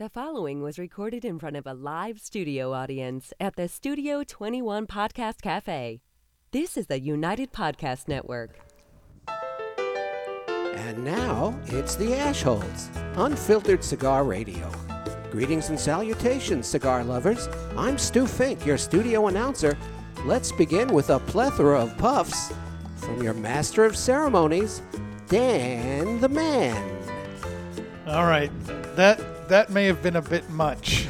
The following was recorded in front of a live studio audience at the Studio 21 Podcast Cafe. This is the United Podcast Network. And now it's the Ashholes, unfiltered cigar radio. Greetings and salutations, cigar lovers. I'm Stu Fink, your studio announcer. Let's begin with a plethora of puffs from your master of ceremonies, Dan the Man. All right, that that may have been a bit much.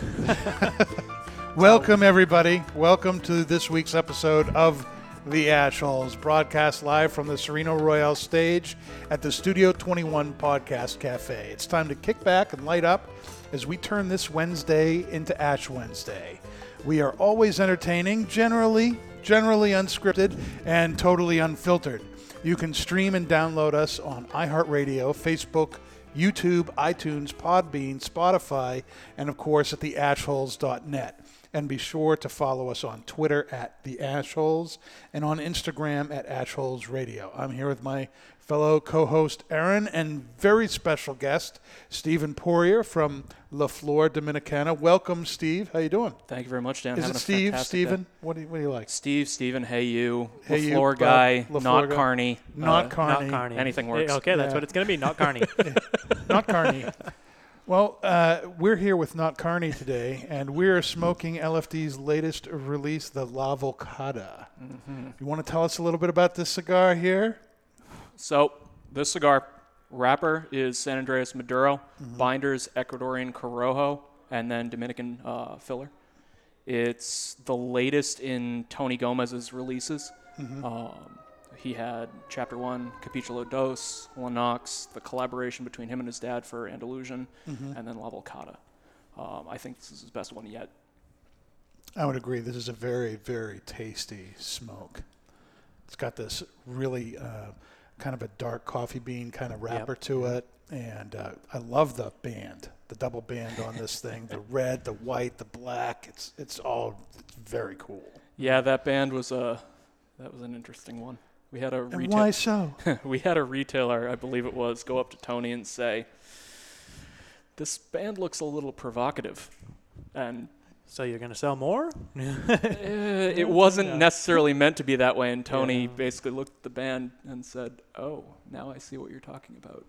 Welcome everybody. Welcome to this week's episode of The Ashholes, broadcast live from the Sereno Royale stage at the Studio 21 Podcast Cafe. It's time to kick back and light up as we turn this Wednesday into Ash Wednesday. We are always entertaining, generally generally unscripted and totally unfiltered. You can stream and download us on iHeartRadio, Facebook, YouTube, iTunes, Podbean, Spotify, and of course at theashholes.net. And be sure to follow us on Twitter at the Ashholes and on Instagram at Ashholes Radio. I'm here with my fellow co-host Aaron and very special guest Stephen Poirier from La Flor Dominicana. Welcome, Steve. How you doing? Thank you very much, Dan. Is Having it a Steve? Stephen? What do you, what do you like? Steve, Stephen, hey you, Hey you, LaFleur Bob, guy, LaFleur not guy. Carney. Not Uh, Carney. Not Carney. Anything works. Okay, that's Yeah. what it's going to be. Not Carney. Not Carney. Well, uh, we're here with Not Carney today, and we're smoking LFD's latest release, the La Volcada. You want to tell us a little bit about this cigar here? So this cigar wrapper is San Andreas Maduro, Mm-hmm. binders Ecuadorian Corojo, and then Dominican uh, filler. It's the latest in Tony Gomez's releases. Mm-hmm. Um, he had Chapter One, Capitulo Dos, Lennox, the collaboration between him and his dad for Andalusian, Mm-hmm. and then La Volcada. Um, I think this is his best one yet. I would agree. This is a very, very tasty smoke. It's got this really uh, kind of a dark coffee bean kind of wrapper to it, and uh, I love the band, the double band on this thing. The red, the white, the black. It's it's all it's very cool. Yeah, that band was a that was an interesting one. We had a And retail why so? we had a retailer, I believe it was, go up to Tony and say, "This band looks a little provocative," and so you're going to sell more? it wasn't Yeah. necessarily meant to be that way. And Tony Yeah. basically looked at the band and said, "Oh, now I see what you're talking about."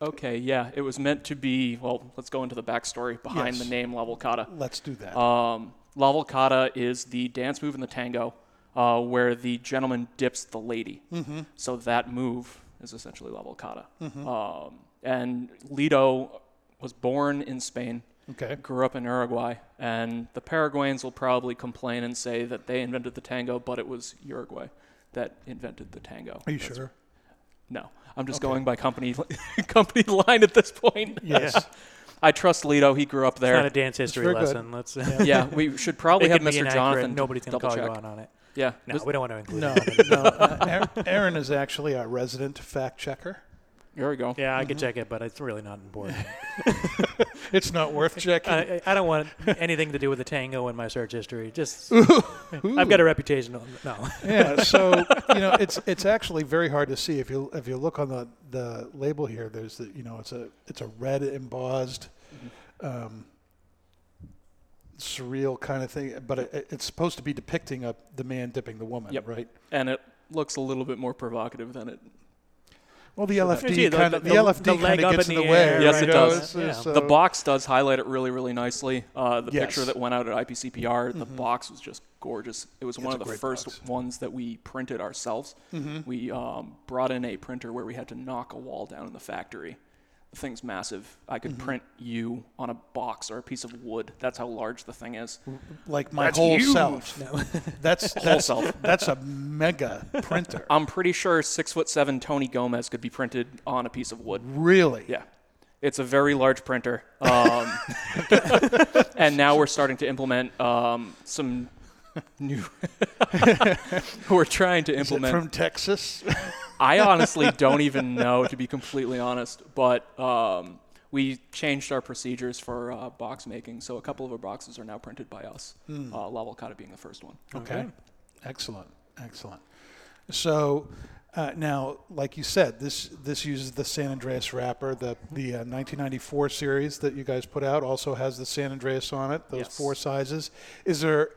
Okay, yeah, it was meant to be. Well, let's go into the backstory behind Yes. the name La Volcada. Let's do that. Um, La Volcada is the dance move in the tango uh, where the gentleman dips the lady. Mm-hmm. So that move is essentially La Volcada. Um, and Litto was born in Spain, okay. grew up in Uruguay, and the Paraguayans will probably complain and say that they invented the tango, but it was Uruguay that invented the tango. Are you That's- sure? No, I'm just Okay. going by company company line at this point. Yes. I trust Litto. He grew up It's there. not a dance history very good. lesson. Let's. yeah, we should probably it have Mr. inaccurate. Jonathan. Nobody's going to double call check. you out on it. Yeah. No, this- we don't want to include No, it. no. Uh, Aaron, Aaron is actually our resident fact checker. There we go. Yeah, I could check it, but it's really not important. It's not worth checking. I, I I don't want anything to do with the tango in my search history. Just, I've got a reputation. on- No. yeah, so you know, it's it's actually very hard to see if you if you look on the, the label here. There's the you know it's a it's a red embossed, um, surreal kind of thing, but it, it's supposed to be depicting a the man dipping the woman, Yep. right? And it looks a little bit more provocative than it. Well, the Yeah, LFD the- kind of the- the, the LFD leg kind of up gets in in the the way. Yes, right? it does. Yeah. so- the box does highlight it really, really nicely. Uh, the Yes. picture that went out at IPCPR, the Mhm. box was just gorgeous. It was It's one of the first box. ones that we printed ourselves. Mhm. We um, brought in a printer where we had to knock a wall down in the factory. The thing's massive. I could Mm-hmm. print you on a box or a piece of wood. That's how large the thing is. like my That's whole huge. self. That's Whole that's self. that's a mega printer. I'm pretty sure six foot seven Tony Gomez could be printed on a piece of wood. really? Yeah. It's a very large printer. Um, and now we're starting to implement um, some new. we're trying to Is it implement. from Texas? I honestly don't even know, to be completely honest. But um, we changed our procedures for uh, box making, so a couple of our boxes are now printed by us. Uh, La Volcada being the first one. Okay. Excellent. Excellent. So uh, now, like you said, this this uses the San Andreas wrapper. The the uh, 1994 series that you guys put out also has the San Andreas on it. Those Yes. four sizes. Is there,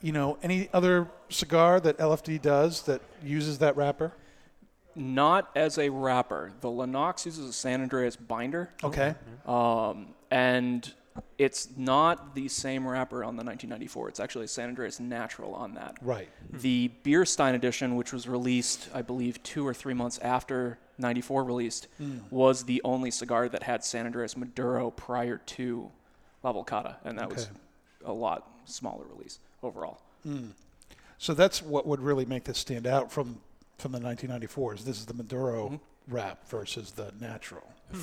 you know, any other cigar that LFD does that uses that wrapper? Not as a wrapper. The Lennox uses a San Andreas binder, Okay. um, and it's not the same wrapper on the 1994. It's actually a San Andreas Natural on that. Right. The Bierstein edition, which was released, I believe, two or three months after 94 released, was the only cigar that had San Andreas Maduro prior to La Volcada, and that was a lot smaller release overall. So that's what would really make this stand out from from the 1994s. This is the Maduro Mm-hmm. wrap versus the natural.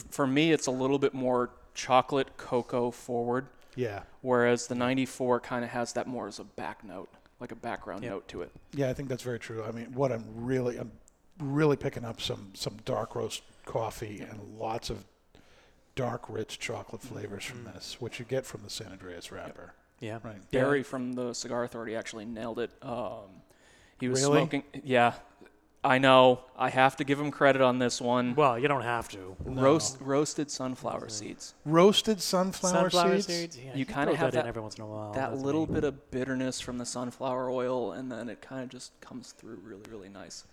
For me, it's a little bit more chocolate cocoa forward, Yeah. whereas the 94 kind of has that more as a back note, like a background Yep. note to it. Yeah, I think that's very true. I mean, what I'm really, I'm really picking up some some dark roast coffee and lots of dark, rich chocolate flavors from this, which you get from the San Andreas wrapper. Yeah. Right. Yeah. Barry from the Cigar Authority actually nailed it. Um, he was Really? smoking. Yeah, I know. I have to give him credit on this one. Well, you don't have to. Roast, roasted sunflower seeds. Roasted sunflower, Sunflower seeds. seeds. Yeah, You kinda have that, in that- every once in a while. that that's little me. bit of bitterness from the sunflower oil, and then it kind of just comes through really, really nice.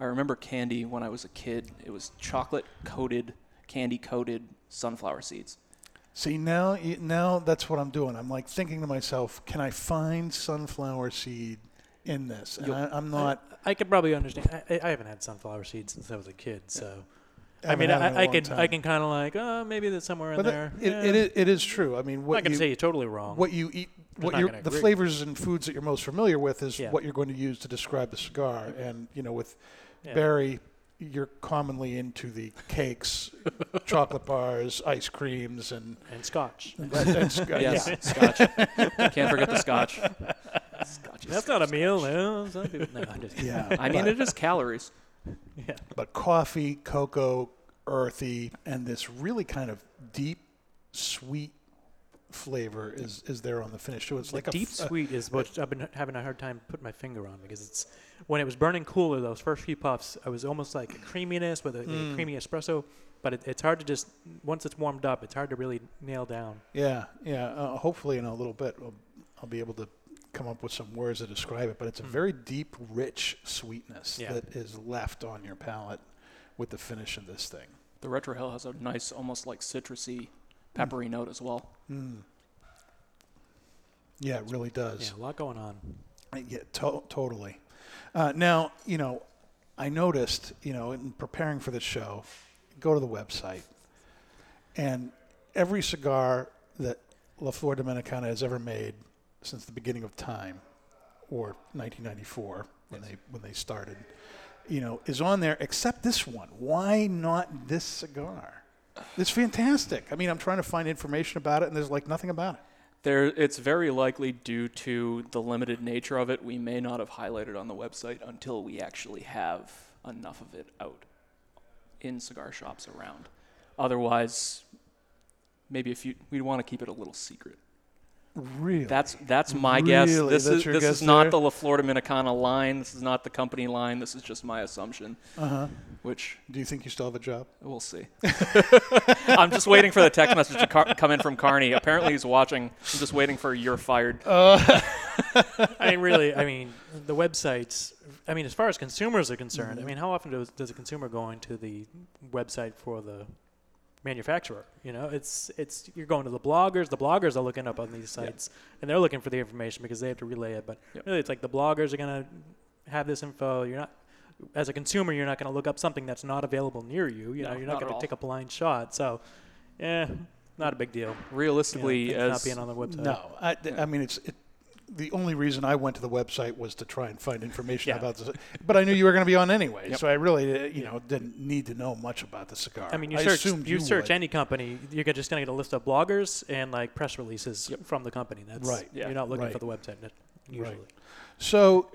I remember candy when I was a kid. It was chocolate coated, candy coated sunflower seeds. See now, you- now that's what I'm doing. I'm like thinking to myself, can I find sunflower seed in this? And I, I'm not. I could probably understand. I, I- I haven't had sunflower seeds since I was a kid, so I haven't mean, I, in I, I can time. I can kind of like, oh, maybe that's somewhere in But there. it, Yeah. it, is, it is true. I mean, I'm what not gonna you say you're totally wrong. what you eat, what you're, the flavors and foods that you're most familiar with is Yeah. what you're going to use to describe the cigar. And you know, with Yeah. Barry, you're commonly into the cakes, chocolate bars, ice creams, and, and Scotch. and, and sc- Yes, yeah. scotch. Can't forget the scotch. Scotch is That's not a meal. No, some people, no, I'm just kidding. Yeah, I mean, but, it is calories. Yeah. but coffee, cocoa, earthy, and this really kind of deep, sweet flavor is is there on the finish So It's Like like a deep f- a- sweet is what I've been having a hard time putting my finger on because it's when it was burning cooler. Those first few puffs, I was almost like a creaminess with a, a Mm. creamy espresso, but it, it's hard to just once it's warmed up, it's hard to really nail down. Yeah, yeah. Uh, hopefully, in a little bit, I'll, I'll be able to come up with some words to describe it. But it's a Mm. very deep, rich sweetness Yeah. that is left on your palate with the finish of this thing. The retrohale has a nice, almost like citrusy, peppery note as well. Mm. Yeah, it really does. Yeah, a lot going on. Yeah, to- totally. Uh, now, you know, I noticed, you know, in preparing for the show, go to the website, and every cigar that La Flor Dominicana has ever made since the beginning of time, or 1994 when they when they started, you know, is on there except this one. Why not this cigar? It's fantastic. I mean, I'm trying to find information about it, and there's like nothing about it. There, it's very likely due to the limited nature of it. We may not have highlighted on the website until we actually have enough of it out in cigar shops around. Otherwise, maybe if you, we'd want to keep it a little secret. Really? That's that's my guess. This That's is this is not there? the La Florida Dominicana line. This is not the company line. This is just my assumption, uh huh. which Do you think you still have a job? we'll see. I'm just waiting for the text message to car- come in from Carney. Apparently, he's watching. I'm just waiting for you're fired. I mean, really, I mean, the websites. I mean, as far as consumers are concerned, I mean, how often does, does a consumer go into the website for the manufacturer? You know, it's it's you're going to the bloggers. The bloggers are looking up on these sites, and they're looking for the information because they have to relay it. But Yep. really, it's like the bloggers are gonna have this info. You're not. As a consumer, you're not going to look up something that's not available near you. You know, you're not not gonna take a blind shot. So, yeah, not a big deal. You know, Realistically, things not being on the website. No, I, I mean it's it, the only reason I went to the website was to try and find information Yeah. about this. But I knew you were going to be on anyway, Yep. so I really uh, you know didn't need to know much about the cigar. I mean, you I search you, you search any company, you're just going to get a list of bloggers and like press releases from the company. That's Right. Yeah. You're not looking for the website usually. So,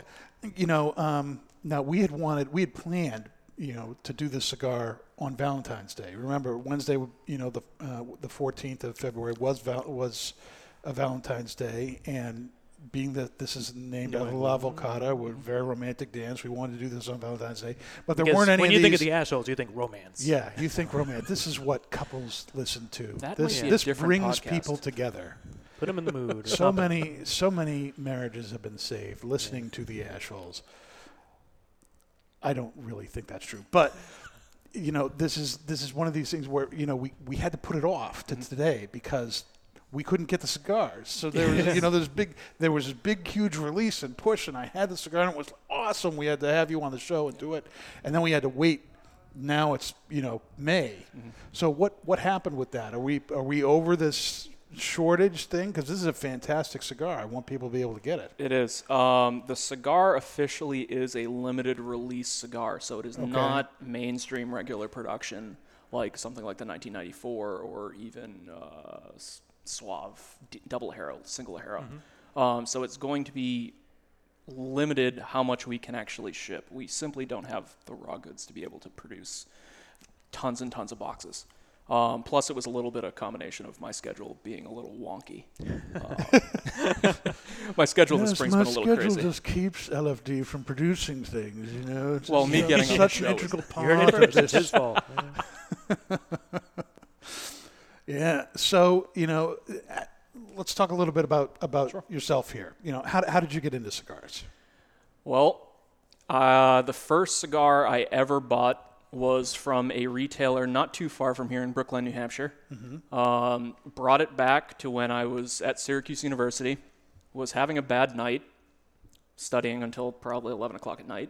you know, um, now we had wanted, we had planned, you know, to do this cigar on Valentine's Day. Remember, Wednesday, you know, the uh, the 14th of February was val- was a Valentine's Day, and being that this is named after La Volcada, we're very romantic dance. We wanted to do this on Valentine's Day, but there Because weren't any when of you think of the assholes, you think romance. yeah, you think romance. this is what couples listen to. That this might be a this different brings podcast. people together. Put them in the mood. So something. many, so many marriages have been saved listening to the assholes. I don't really think that's true, but you know, this is this is one of these things where you know we, we had to put it off Mm-hmm. to today because we couldn't get the cigars. So there was you know there's big there was this big huge release and push, and I had the cigar and it was awesome. We had to have you on the show and do it, and then we had to wait. Now it's you know May. Mm-hmm. So what what happened with that? Are we are we over this shortage thing? Because this is a fantastic cigar. I want people to be able to get it. It is. Um, the cigar officially is a limited release cigar, so it is Okay. not mainstream regular production like something like the 1994 or even uh, Suave D- double harrow, single harrow. Um, so it's going to be limited how much we can actually ship. We simply don't have the raw goods to be able to produce tons and tons of boxes. Um, plus, it was a little bit of a combination of my schedule being a little wonky. Uh, my schedule this spring's my been a little crazy. My schedule crazy. just keeps LFD from producing things. You know, it's Well, just, me you know, getting on such the an show integral part You're an of this. It's his fault. Yeah. So you know, uh, let's talk a little bit about about yourself here. You know, how how did you get into cigars? Well, uh, the first cigar I ever bought was from a retailer not too far from here in Brookline, New Hampshire. Um, brought it back to when I was at Syracuse University. Was having a bad night, studying until probably 11 o'clock at night.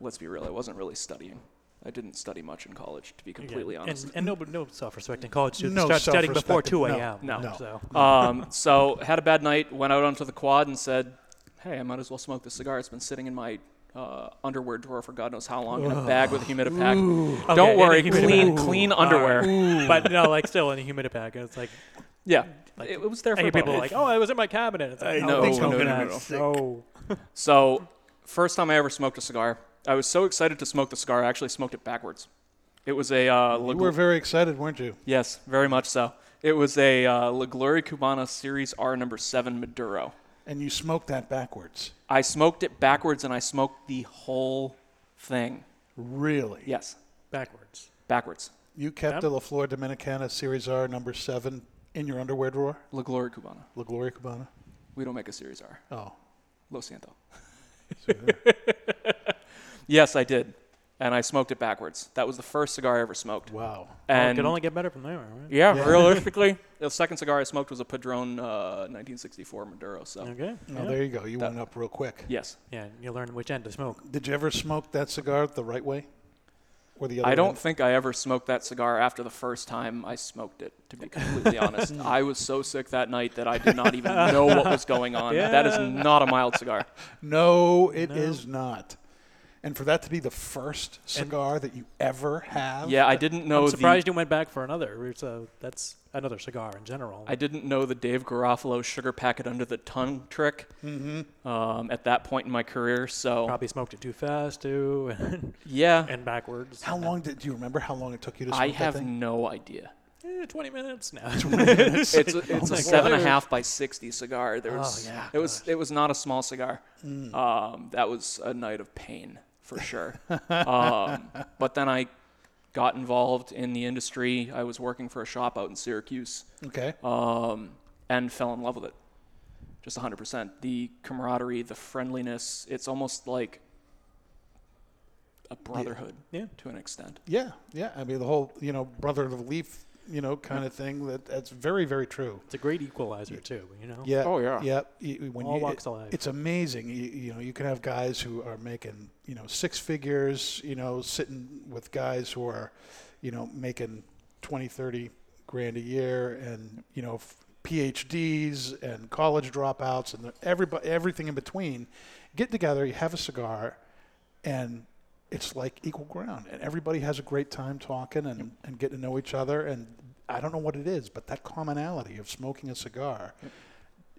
Let's be real, I wasn't really studying. I didn't study much in college, to be completely Yeah. honest. And, and no, no self-respecting college students No start studying before 2 a.m. No, no. So. um, so had a bad night, went out onto the quad and said, "Hey, I might as well smoke this cigar. It's been sitting in my uh, underwear drawer for God knows how long in a bag with a humidipack. Okay, Don't in a worry, humidipack. clean, clean underwear. but no, like still in a humidipack. And it's like, Yeah, Like, it, it was there I for hear people like, oh, I was in my cabinet. It's like, I No, think no, no, no, no. sick. no. So, first time I ever smoked a cigar, I was so excited to smoke the cigar. I actually smoked it backwards. It was a uh, You Lag- were very excited, weren't you? yes, very much so. It was a uh, La Gloria Cubana Series R number seven Maduro. And you smoked that backwards. I smoked it backwards, and I smoked the whole thing. Really? Yes, Backwards. backwards. You kept Yeah. the La Flor Dominicana Series R number seven in your underwear drawer? La Gloria Cubana. La Gloria Cabana? We don't make a Series R. Oh. Lo siento. yes, I did. And I smoked it backwards. That was the first cigar I ever smoked. Wow. Well, it could only get better from there, right? yeah, Yeah. realistically, the second cigar I smoked was a Padron uh, 1964 Maduro. So Okay. Oh, yeah. there you go. You That- went up real quick. yes, Yeah, you learn which end to smoke. Did you ever smoke that cigar the right way? Or the other I don't end? think I ever smoked that cigar after the first time I smoked it. To be completely honest, I was so sick that night that I did not even know what was going on. That is not a mild cigar. No, it is No. not. And for that to be the first cigar that you ever have, Yeah, I didn't know I'm the surprised you went back for another. So that's another cigar in general. I didn't know the Dave Garofalo sugar packet under the tongue trick Mm-hmm. um, at that point in my career. So Probably smoked it too fast too, and, yeah, and backwards. How long did do you remember how long it took you to smoke I that have thing? no idea. Eh, Twenty minutes now. It's a, it's Oh a my seven and a half by sixty cigar. There Oh, yeah, it was it was not a small cigar. Um, that was a night of pain for sure. um, but then I got involved in the industry. I was working for a shop out in Syracuse Okay. um, and fell in love with it. Just 100%. The camaraderie, the friendliness, it's almost like a brotherhood Yeah. to an extent. Yeah, yeah. I mean, the whole you know brother of the leaf, you know, kind of thing. That that's very very true. It's a great equalizer too. You know. Yeah. Oh, yeah. Yeah. When All you, walks it- of life. It's amazing. You, you know, you can have guys who are making you know six figures. You know, sitting with guys who are, you know, making 20, 30 grand a year, and you know, PhDs and college dropouts, and everybody, everything in between. Get together, you have a cigar, and it's like equal ground, and everybody has a great time talking and, and getting to know each other. And I don't know what it is, but that commonality of smoking a cigar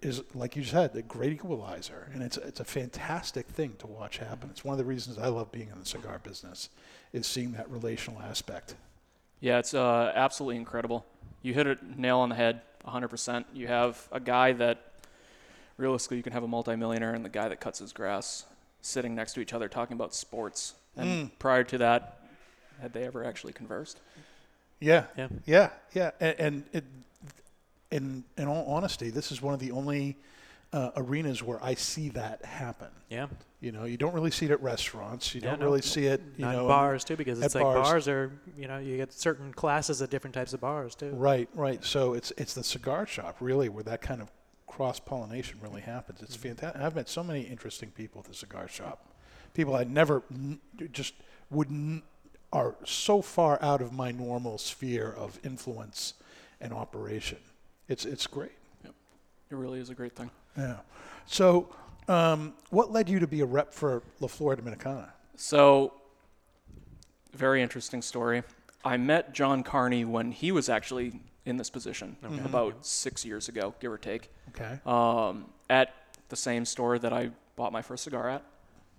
is, like you said, a great equalizer, and it's it's a fantastic thing to watch happen. It's one of the reasons I love being in the cigar business, is seeing that relational aspect. Yeah, it's uh, absolutely incredible. You hit a nail on the head, 100%. You have a guy that realistically, you can have a multimillionaire and the guy that cuts his grass sitting next to each other talking about sports. And prior to that, had they ever actually conversed? Yeah, Yeah. yeah, yeah. And, and it, in in all honesty, this is one of the only uh, arenas where I see that happen. Yeah. You know, you don't really see it at restaurants. You Yeah, don't no, really see it. You Not know, in bars too, because it's like bars. bars. are you know you get certain classes of different types of bars too. Right, right. So it's it's the cigar shop really where that kind of cross pollination really happens. It's fantastic. I've met so many interesting people at the cigar shop. People I never just would n- are so far out of my normal sphere of influence and operation. It's it's great. Yep. It really is a great thing. Yeah. So, um, what led you to be a rep for La Florida Dominicana? So, very interesting story. I met John Carney when he was actually in this position about six years ago, give or take, Okay. um, at the same store that I bought my first cigar at.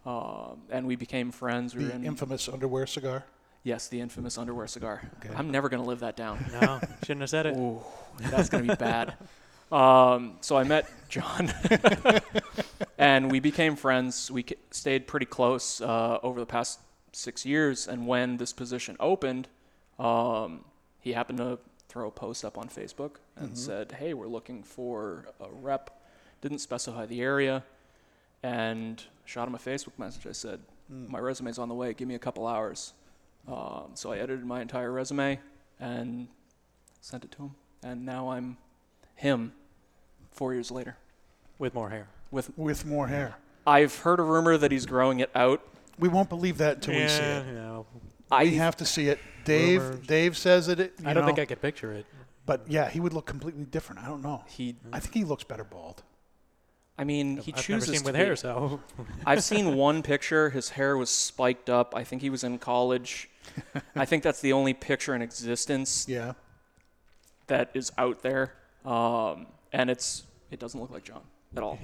Um, and we became friends. We were The in, infamous underwear cigar. yes, the infamous underwear cigar. Okay. I'm never going to live that down. No, shouldn't have said it. Ooh, that's going to be bad. Um, so I met John, and we became friends. We stayed pretty close uh, over the past six years. And when this position opened, um, he happened to throw a post up on Facebook and said, "Hey, we're looking for a rep." Didn't specify the area, and shot him a Facebook message. I said, "My resume's on the way. Give me a couple hours." Um, so I edited my entire resume and sent it to him, and now I'm him. Four years later, With more hair. with With more hair. I've heard a rumor that he's growing it out. We won't believe that until we see yeah, it. you know, I we have to see it. Dave Rumors. Dave says it. you I don't know, think I could picture it. But yeah, he would look completely different. I don't know. he. I think he looks better bald. I mean, he I've chooses never seen to with be- hair, so I've seen one picture. His hair was spiked up. I think he was in college. I think that's the only picture in existence Yeah. that is out there, um, and it's it doesn't look like John at all.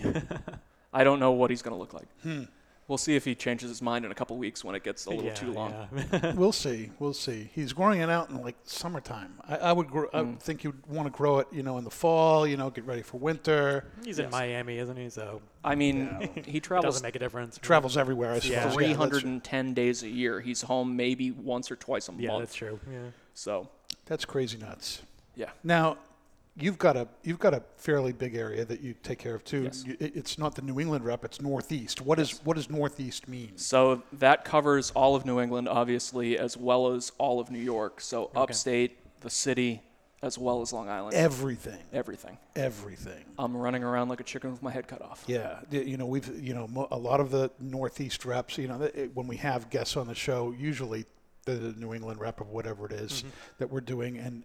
I don't know what he's gonna look like. Hmm. We'll see if he changes his mind in a couple weeks when it gets a little yeah, too long. yeah. we'll see. We'll see. He's growing it out in like summertime. I, I would. Grow, I Mm. would think you'd want to grow it. You know, in the fall. You know, get ready for winter. He's in Miami, isn't he? So I mean, he it travels doesn't make a difference. Travels everywhere. I suppose. Yeah. Yeah, 310 days a year. He's home maybe once or twice a month. Yeah, that's true. Yeah. So, That's crazy nuts. yeah. Now, you've got a you've got a fairly big area that you take care of too. Yes. It's not the New England rep; it's Northeast. What is what does Northeast mean? So that covers all of New England, obviously, as well as all of New York. So upstate, the city, as well as Long Island. Everything, Everything. everything. I'm running around like a chicken with my head cut off. Yeah, you know we've you know a lot of the Northeast reps. You know when we have guests on the show, usually the New England rep of whatever it is mm-hmm. that we're doing, and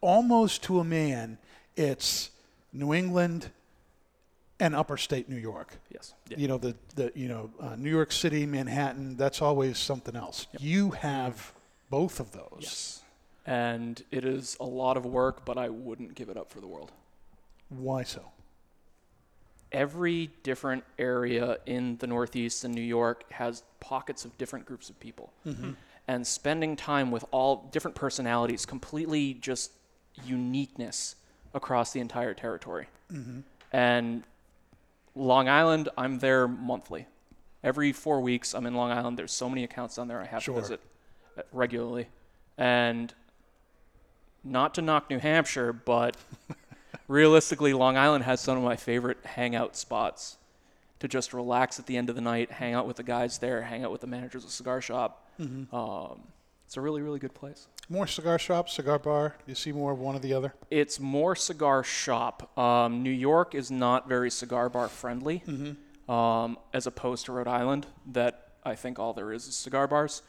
almost to a man, it's New England and upper state New York. Yes. You know the the you know uh, New York City, Manhattan. That's always something else. You have both of those. Yes. And it is a lot of work, but I wouldn't give it up for the world. Why so? Every different area in the Northeast and New York has pockets of different groups of people. And spending time with all different personalities, completely just uniqueness across the entire territory. And Long Island, I'm there monthly. Every four weeks, I'm in Long Island. There's so many accounts down there I have Sure. to visit uh, regularly. And not to knock New Hampshire, but realistically, Long Island has some of my favorite hangout spots to just relax at the end of the night, hang out with the guys there, hang out with the managers of the cigar shop. Um, it's a really, really good place. More cigar shop, cigar bar. You see more of one or the other. It's more cigar shop. Um, New York is not very cigar bar friendly, um, as opposed to Rhode Island. That I think all there is is cigar bars.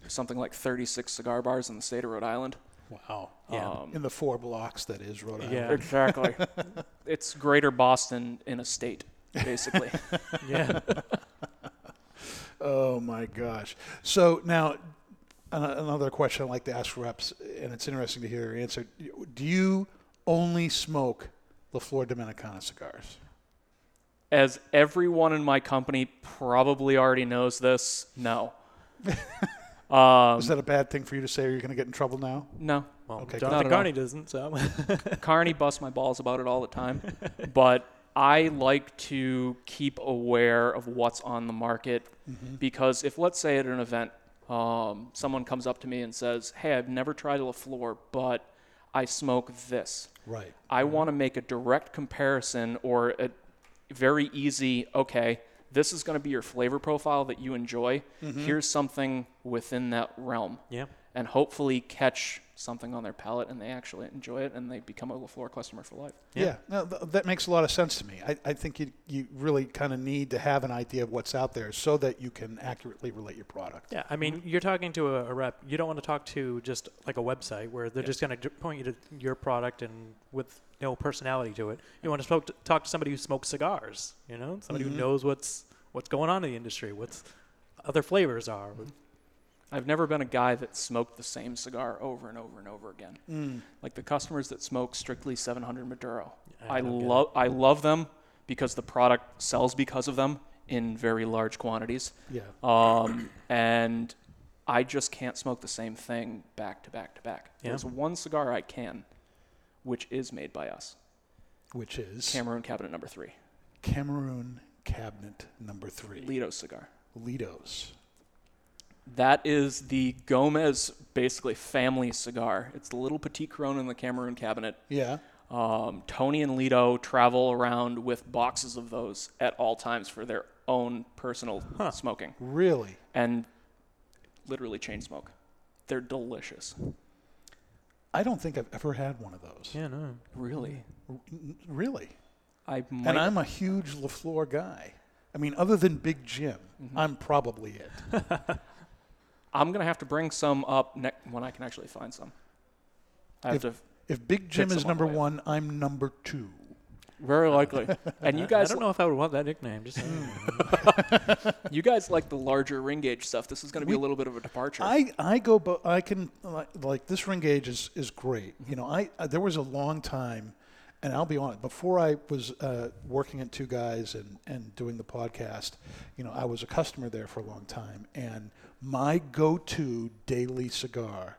There's something like 36 cigar bars in the state of Rhode Island. Wow. Yeah. Um, In the four blocks that is Rhode Island. Yeah. exactly. it's Greater Boston in a state, basically. yeah. Oh my gosh. So now, another question I like to ask reps, and it's interesting to hear your answer. Do you only smoke La Flor Dominicana cigars? As everyone in my company probably already knows this, no. um, Is that a bad thing for you to say, or you're going to get in trouble now? no. Well, Okay, not Jonathan. Carney doesn't, so Carney busts my balls about it all the time, but I like to keep aware of what's on the market because if, let's say, at an event, um, someone comes up to me and says, "Hey, I've never tried LaFleur, but I smoke this." Right. I want to make a direct comparison or a very easy, okay, this is going to be your flavor profile that you enjoy. Here's something within that realm. Yeah. And hopefully catch something on their palate and they actually enjoy it and they become a LaFleur customer for life. Yeah, no, th- that makes a lot of sense to me. I, I think you, you really kind of need to have an idea of what's out there so that you can accurately relate your product. Yeah, I mean, mm-hmm. you're talking to a, a rep. You don't want to talk to just like a website where they're just going to point you to your product and with no personality to it. You want to talk to, talk to somebody who smokes cigars. You know, somebody who mm-hmm. knows what's what's going on in the industry, what's other flavors are. Mm-hmm. I've never been a guy that smoked the same cigar over and over and over again. Mm. Like the customers that smoke strictly 700 Maduro. I I love I love them because the product sells because of them in very large quantities. Yeah. Um, and I just can't smoke the same thing back to back to back. Yeah. There's one cigar I can, which is made by us. Which is Cameroon Cabinet Number Three, Cameroon Cabinet Number Three. Litto cigar. Littos. That is the Gomez, basically family cigar. It's the little petite Corona in the Cameroon Cabinet. Yeah. Um, Tony and Litto travel around with boxes of those at all times for their own personal smoking, Really? and literally chain smoke. They're delicious. I don't think I've ever had one of those. Yeah, no. Really, R- n- Really? I might. And I'm a huge LaFleur guy. I mean, other than Big Jim, Mm-hmm. I'm probably it. I'm gonna have to bring some up ne- when I can actually find some. I have If- to. If Big Jim is number way. one, I'm number two. Very likely. And you guys. I guys, don't know if I would want that nickname. Just you guys like the larger ring gauge stuff. This is going to be a little bit of a departure. I, I go, but I can like, like this ring gauge is, is great. You know, I uh, there was a long time, and I'll be honest. Before I was uh, working at Two Guys and and doing the podcast, you know, I was a customer there for a long time, and my go-to daily cigar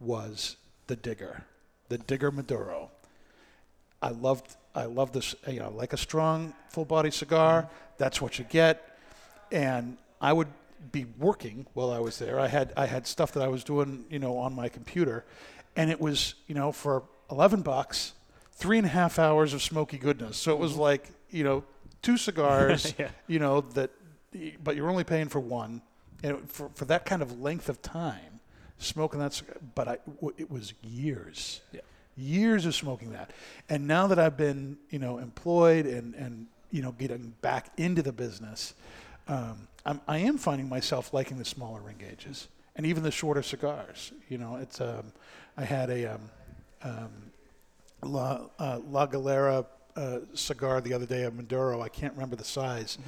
was the Digger, the Digger Maduro. I loved I loved this. You know, like a strong full body cigar. That's what you get. And I would be working while I was there. I had I had stuff that I was doing, you know, on my computer, and it was, you know, for eleven bucks, three and a half hours of smoky goodness. So it was like, you know, two cigars, Yeah. you know, that, but you're only paying for one, and for for that kind of length of time, smoking that. cigar. But I, it was years Yeah. years of smoking that. And now that I've been, you know, employed and, and you know, getting back into the business, um, I'm, I am finding myself liking the smaller ring gauges and even the shorter cigars. You know, it's um, I had a um, um, La, uh, La Galera uh, cigar the other day, a Maduro. I can't remember the size.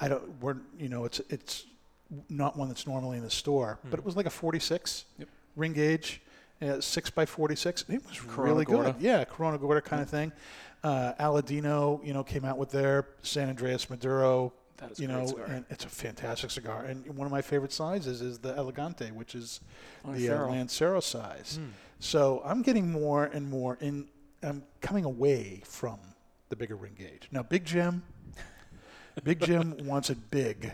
I don't. We're you know, it's it's not one that's normally in the store, but it was like a 46 Yep. ring gauge, uh, six by 46. It was Corona really Gorda. good. Yeah, Corona Gorda kind of thing. Uh, Aladino, you know, came out with their San Andreas Maduro. That is a you great know, cigar. and it's a fantastic cigar. And one of my favorite sizes is the Elegante, which is the uh, Lancero. Lancero size. So I'm getting more and more in. I'm coming away from the bigger ring gauge. Now, Big Jim, Big Jim wants it big,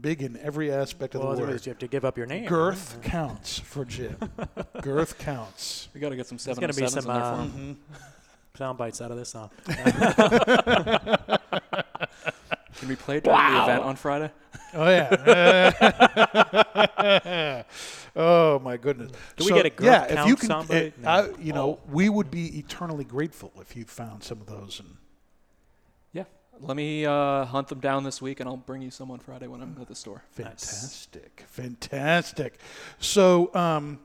big in every aspect of well, the otherwise word. you have to give up your name. Girth counts for Jim. Girth counts. we got to get some There's seven gonna be some in there uh, for 'em. sound bites out of this song. Can we play it during the event on Friday? Oh yeah. oh my goodness. Do we get a Girth yeah, if you count can, soundbite? it- No. I, you know, we would be eternally grateful if you found some of those. And Yeah. Let me uh, hunt them down this week, and I'll bring you some on Friday when I'm at the store. fantastic, fantastic. So, um,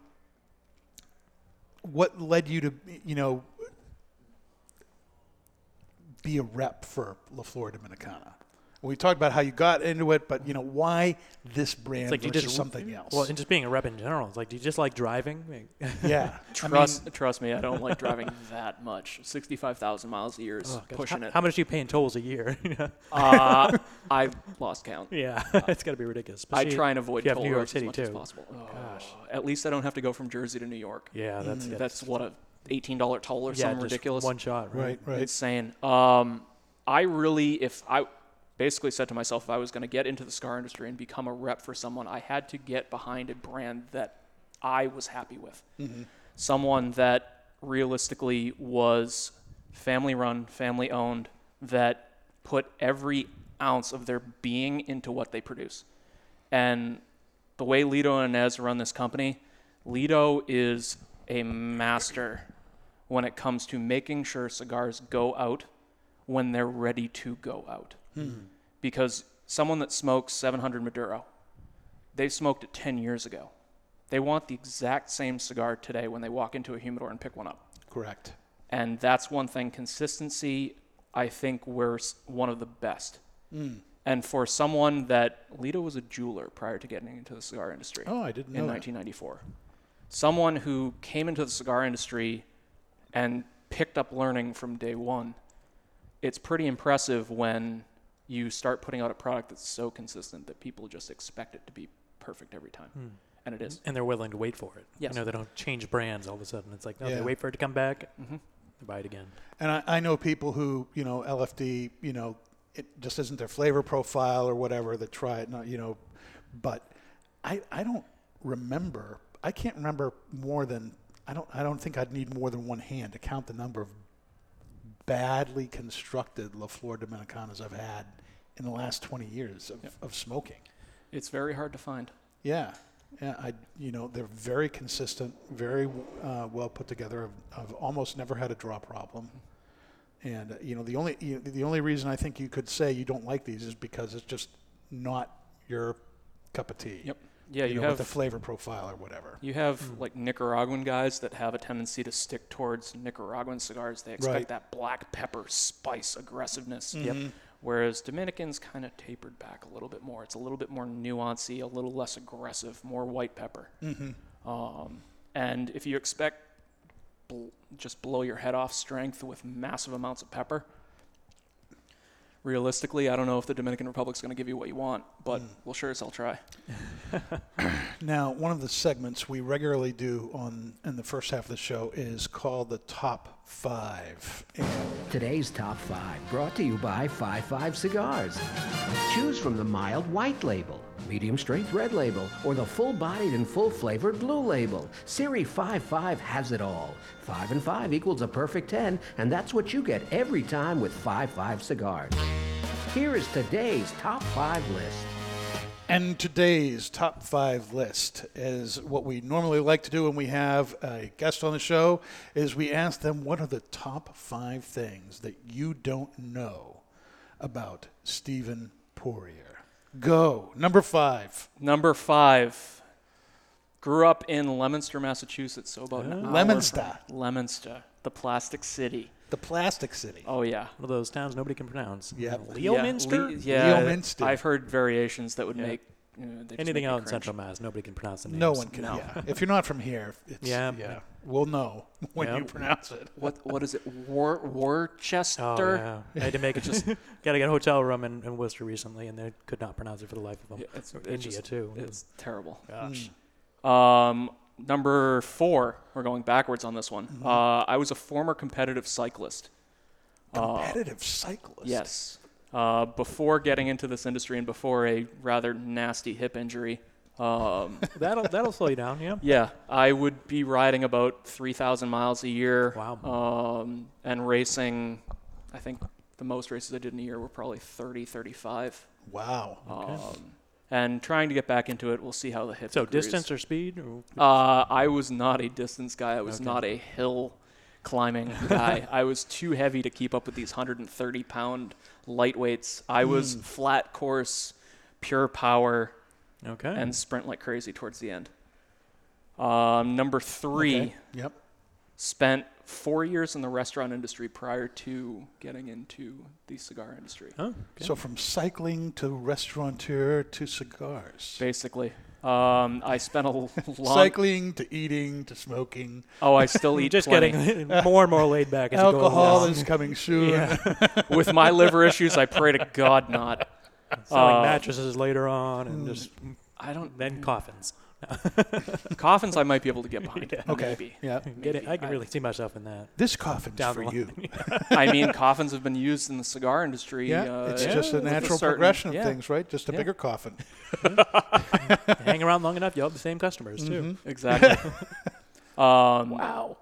what led you to, you know, be a rep for La Flor Dominicana? We talked about how you got into it, but you know why this brand It's like do you versus just something else? Well, and just being a rep in general, it's like, do you just like driving? yeah, I mean, Trust, trust me, I don't like driving that much. Sixty-five thousand miles a year is Oh, pushing how, it. how much do you pay in tolls a year? uh, I've lost count. yeah, it's got to be ridiculous. I Especially try and avoid if you have toll New York roads City as much as possible. Oh, Gosh. At least I don't have to go from Jersey to New York. Yeah, that's Mm. That's what a eighteen dollar toll or yeah, something just ridiculous. One shot, right? right, right. Insane. Um, I really, if I basically said to myself, if I was going to get into the cigar industry and become a rep for someone, I had to get behind a brand that I was happy with. Mm-hmm. Someone that realistically was family run, family owned, that put every ounce of their being into what they produce. And the way Litto and Ines run this company, Litto is a master when it comes to making sure cigars go out when they're ready to go out. Because someone that smokes 700 Maduro, they smoked it 10 years ago. They want the exact same cigar today when they walk into a humidor and pick one up. Correct. And that's one thing. Consistency, I think we're one of the best. Hmm. And for someone that Litto was a jeweler prior to getting into the cigar industry Oh, I didn't know in that. 1994. Someone who came into the cigar industry and picked up learning from day one. It's pretty impressive when you start putting out a product that's so consistent that people just expect it to be perfect every time. And it is. and they're willing to wait for it. Yes. You know, they don't change brands all of a sudden. It's like, no, Yeah. they wait for it to come back, Mm-hmm. they buy it again. And I, I know people who, you know, LFD, you know, it just isn't their flavor profile or whatever that try it, not, you know, but I, I don't remember, I can't remember more than, I don't, I don't think I'd need more than one hand to count the number of badly constructed La Flor Dominicanas I've had in the last 20 years of, Yep. of smoking. It's very hard to find. Yeah, yeah. I, you know, they're very consistent, very uh, well put together. I've, I've almost never had a draw problem. And uh, you know, the only you, the only reason I think you could say you don't like these is because it's just not your cup of tea. Yep. Yeah, you, you, know, have with the flavor profile or whatever. You have mm. like Nicaraguan guys that have a tendency to stick towards Nicaraguan cigars. They expect Right. that black pepper spice aggressiveness. Mm-hmm. Yep. Whereas Dominicans kind of tapered back a little bit more. It's a little bit more nuancy, a little less aggressive, more white pepper. Mm-hmm. Um, and if you expect bl- just blow your head off strength with massive amounts of pepper, realistically, I don't know if the Dominican Republic's going to give you what you want, but hmm. we'll sure as hell try. Now, one of the segments we regularly do on in the first half of the show is called the top five. Today's top five brought to you by 5 5 Cigars. Choose from the mild white label, medium strength red label, or the full bodied and full flavored blue label. Siri 5 5 has it all. 5 and 5 equals a perfect 10, and that's what you get every time with 5 5 Cigars. Here is today's top five list. And today's top five list is what we normally like to do when we have a guest on the show is we ask them what are the top five things that you don't know about Stephen Poirier. Go. Number five. Number five. Grew up in Leominster, Massachusetts, so about ah. hour Leominster. Leominster, the plastic city. The Plastic City. Oh yeah. One of those towns nobody can pronounce. Yep. Leominster? Yeah, Le- yeah, Leominster. I've heard variations that would Yeah. make you know, Anything make out in. Central Mass, nobody can pronounce the names. No one can. No. Yeah. If you're not from here, it's, yeah, Yeah. we'll know when Yeah. you pronounce it. What what is it? War Worcester. Oh, yeah. I had to make it just, got to get a hotel room in, in Worcester recently, and they could not pronounce it for the life of them. Yeah, it's, Or it's India, just- too. It's terrible. Gosh. Um, number four. We're going backwards on this one. Mm-hmm. Uh, I was a former competitive cyclist. Competitive cyclist. Yes. Uh, before getting into this industry and before a rather nasty hip injury, um, That'll, that'll slow you down, yeah. yeah, I would be riding about 3,000 miles a year. Wow. Um, and racing, I think the most races I did in a year were probably 30, 35. Wow. Um, and trying to get back into it, we'll see how the hip. So agrees. distance or speed? Or, Uh, I was not a distance guy. I was Okay. not a hill climbing guy. I was too heavy to keep up with these 130 pound lightweights. I was Hmm. flat course, pure power, okay. and sprint like crazy towards the end. Um, number three, Okay. Yep. Spent four years in the restaurant industry prior to getting into the cigar industry. oh, okay. So from cycling to restaurateur to cigars. Basically, um, I spent a l- long. Cycling to eating to smoking. Oh, I still eat just plenty. getting more and more laid back as you go Alcohol is coming soon. Yeah. With my liver issues, I pray to God not. Selling Uh, mattresses later on and just I don't. then coffins. Coffins, I might be able to get behind. Okay. Maybe. Yeah. Get it? I can really see myself in that. This coffin's Down for the you. I mean, coffins have been used in the cigar industry. Yeah, uh, it's just a with natural certain- progression of yeah, things, right? Just a Yeah. bigger coffin. Hang around long enough, you'll have the same customers too. Mm-hmm. Exactly. um, wow.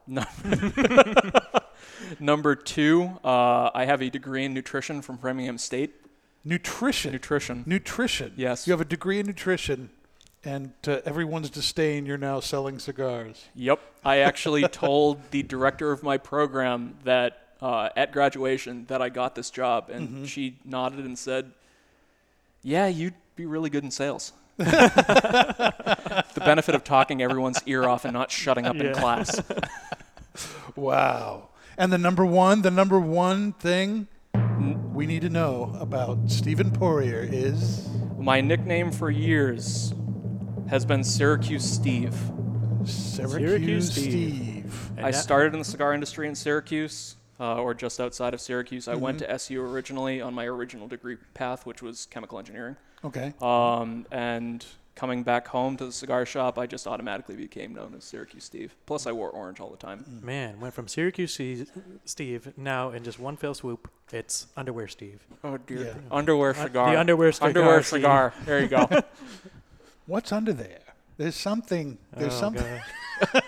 Number two, uh, I have a degree in nutrition from Framingham State. Nutrition. Nutrition. nutrition. Yes. You have a degree in nutrition, and to everyone's disdain, you're now selling cigars. Yep. I actually told the director of my program that uh, at graduation that I got this job, and Mm-hmm. she nodded and said, "Yeah, you'd be really good in sales." the benefit of talking everyone's ear off and not shutting up in class. Wow. And the number one, the number one thing we need to know about Stephen Poirier is My nickname for years has been Syracuse Steve. Syracuse, Syracuse Steve. Steve. I that- started in the cigar industry in Syracuse, uh, or just outside of Syracuse. I went Mm-hmm. to SU originally on my original degree path, which was chemical engineering. Okay. Um, and coming back home to the cigar shop, I just automatically became known as Syracuse Steve. Plus, I wore orange all the time. Man, went from Syracuse Steve- Steve now in just one fell swoop. It's underwear Steve. Oh dear. Yeah. Underwear Uh, cigar. the underwear cigar, Underwear Steve. cigar. There you go. What's under there? There's something. There's oh, something.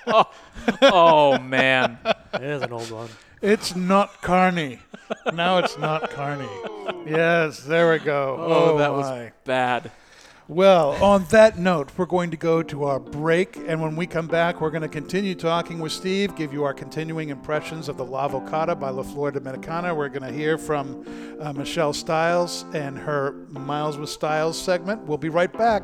God. oh man. There's an old one. It's not Carney. now it's not Carney. Yes, there we go. Oh, Oh, that was bad. Well, on that note, we're going to go to our break, and when we come back, we're going to continue talking with Steve, give you our continuing impressions of the La Volcada by La Flor Dominicana. We're going to hear from uh, Michelle Styles and her Miles with Styles segment. We'll be right back.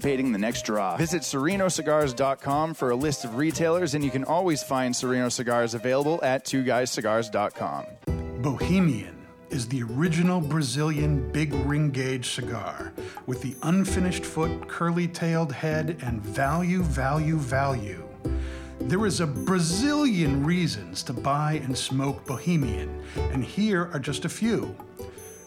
the next draw. Visit serenocigars.com for a list of retailers, and you can always find Sereno cigars available at twoguyscigars.com. Bohemian is the original Brazilian big ring gauge cigar with the unfinished foot, curly tailed head, and value, value, value. There is a Brazilian reasons to buy and smoke Bohemian, and here are just a few.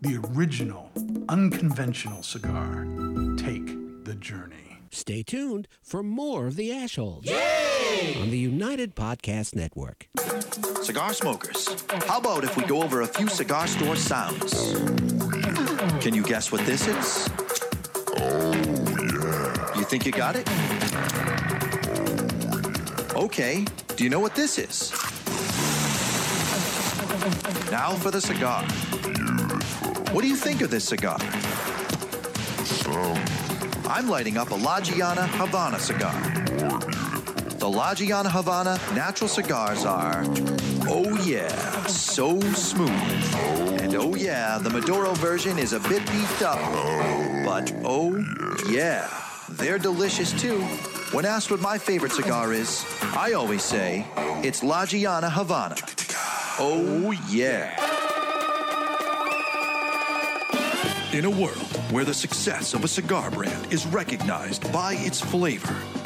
the original, unconventional cigar. Take the journey. Stay tuned for more of the Ashholes on the United Podcast Network. Cigar smokers, how about if we go over a few cigar store sounds? Can you guess what this is? Oh, yeah. You think you got it? Okay, do you know what this is? Now for the cigar. What do you think of this cigar? Oh. I'm lighting up a La Gianna Havana cigar. The La Gianna Havana natural cigars are, oh yeah, so smooth. And oh yeah, the Maduro version is a bit beefed up. But oh yeah, they're delicious too. When asked what my favorite cigar is, I always say it's La Gianna Havana. Oh yeah. In a world where the success of a cigar brand is recognized by its flavor,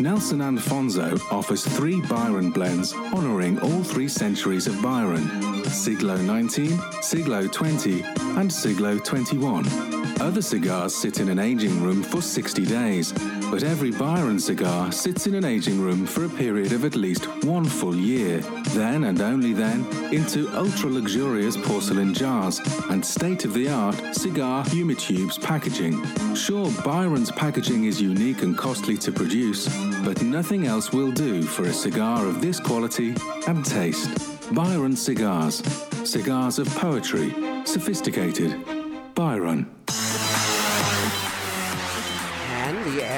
Nelson Alfonso offers three Byron blends honoring all three centuries of Byron Siglo 19, Siglo 20, and Siglo 21. Other cigars sit in an aging room for 60 days, but every Byron cigar sits in an aging room for a period of at least one full year. Then and only then, into ultra luxurious porcelain jars and state of the art cigar humitubes packaging. Sure, Byron's packaging is unique and costly to produce, but nothing else will do for a cigar of this quality and taste. Byron Cigars. Cigars of poetry. Sophisticated. Byron.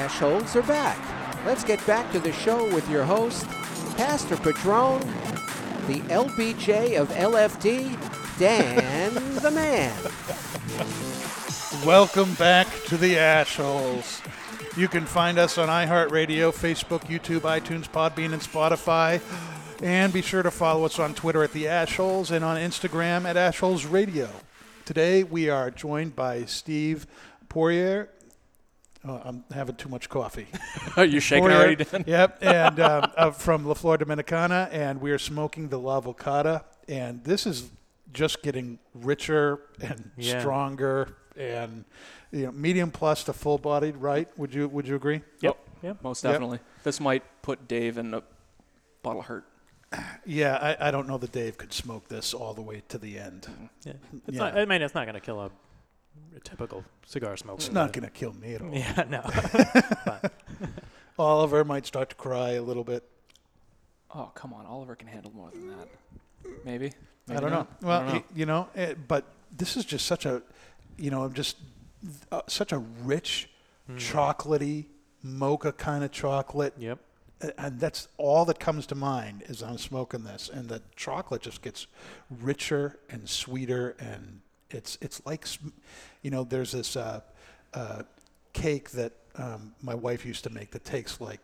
Ashholes are back. Let's get back to the show with your host, Pastor Patron, the LBJ of LFD, Dan the Man. Welcome back to the Ashholes. You can find us on iHeartRadio, Facebook, YouTube, iTunes, Podbean, and Spotify. And be sure to follow us on Twitter at the Ashholes and on Instagram at Ashholes Radio. Today we are joined by Steve Poirier. Oh, I'm having too much coffee. Are you shaking Poirier, already, Dan? Yep, and um, uh, from La Flor Dominicana, and we are smoking the La Volcada, and this is just getting richer and Yeah. stronger, and you know, medium plus to full bodied. Right? Would you Would you agree? Yep. Yep. Most Yep. definitely. This might put Dave in a bottle of hurt. Yeah, I, I don't know that Dave could smoke this all the way to the end. Yeah. It's Yeah. not, I mean, it's not going to kill a, a typical cigar smoker. It's not going to kill me at all. Yeah, no. Oliver might start to cry a little bit. Oh, come on. Oliver can handle more than that. Maybe. I don't not. know. Well, don't know. he- you know, eh, but this is just such a, you know, just uh, such a rich, chocolatey mocha kind of chocolate. yep. And that's all that comes to mind is I'm smoking this, and the chocolate just gets richer and sweeter, and it's it's like, you know, there's this uh, uh, cake that um, my wife used to make that takes like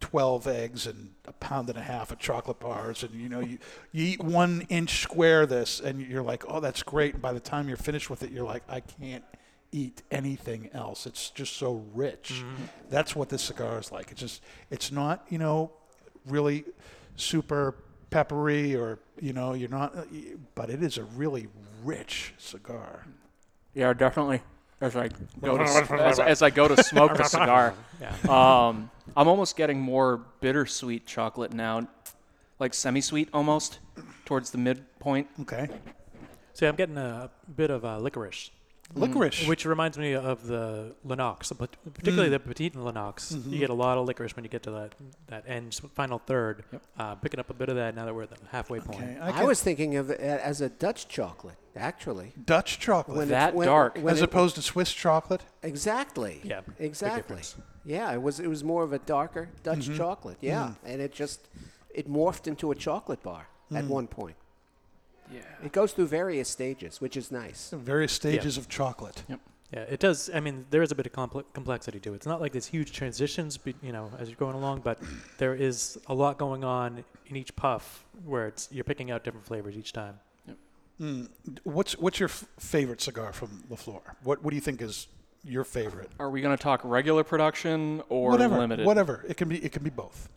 12 eggs and a pound and a half of chocolate bars and you know you, you eat one inch square of this and you're like oh that's great. And by the time you're finished with it you're like i can't eat anything else. It's just so rich. That's what this cigar is like. It's just it's not you know really super peppery or you know you're not but it is a really rich cigar Yeah, definitely. As I go to, as, as I go to smoke the cigar, Yeah. um, I'm almost getting more bittersweet chocolate now, like semi-sweet almost, towards the midpoint. okay See, I'm getting a bit of uh, licorice, licorice which reminds me of the Lennox, but particularly the Petite Lennox. You get a lot of licorice when you get to that that end s- final third. Uh, picking up a bit of that now that we're at the halfway point. okay I, can- was thinking of it as a Dutch chocolate, actually. dutch chocolate When it- That when- dark. when as it- opposed to swiss chocolate Exactly. Yeah, Exactly. Yeah, it was it was more of a darker Dutch Mm-hmm. chocolate. Yeah, and it just it morphed into a chocolate bar at Mm. one point. Yeah. It goes through various stages, which is nice. various stages of chocolate Yep. Yeah, it does. I mean, there is a bit of compl- complexity to it. It's not like there's huge transitions, be, you know, as you're going along, but there is a lot going on in each puff where it's you're picking out different flavors each time. Mm. What's what's your f- favorite cigar from Lafleur? What what do you think is your favorite? Are we going to talk regular production or whatever, limited? whatever. It can be it can be both.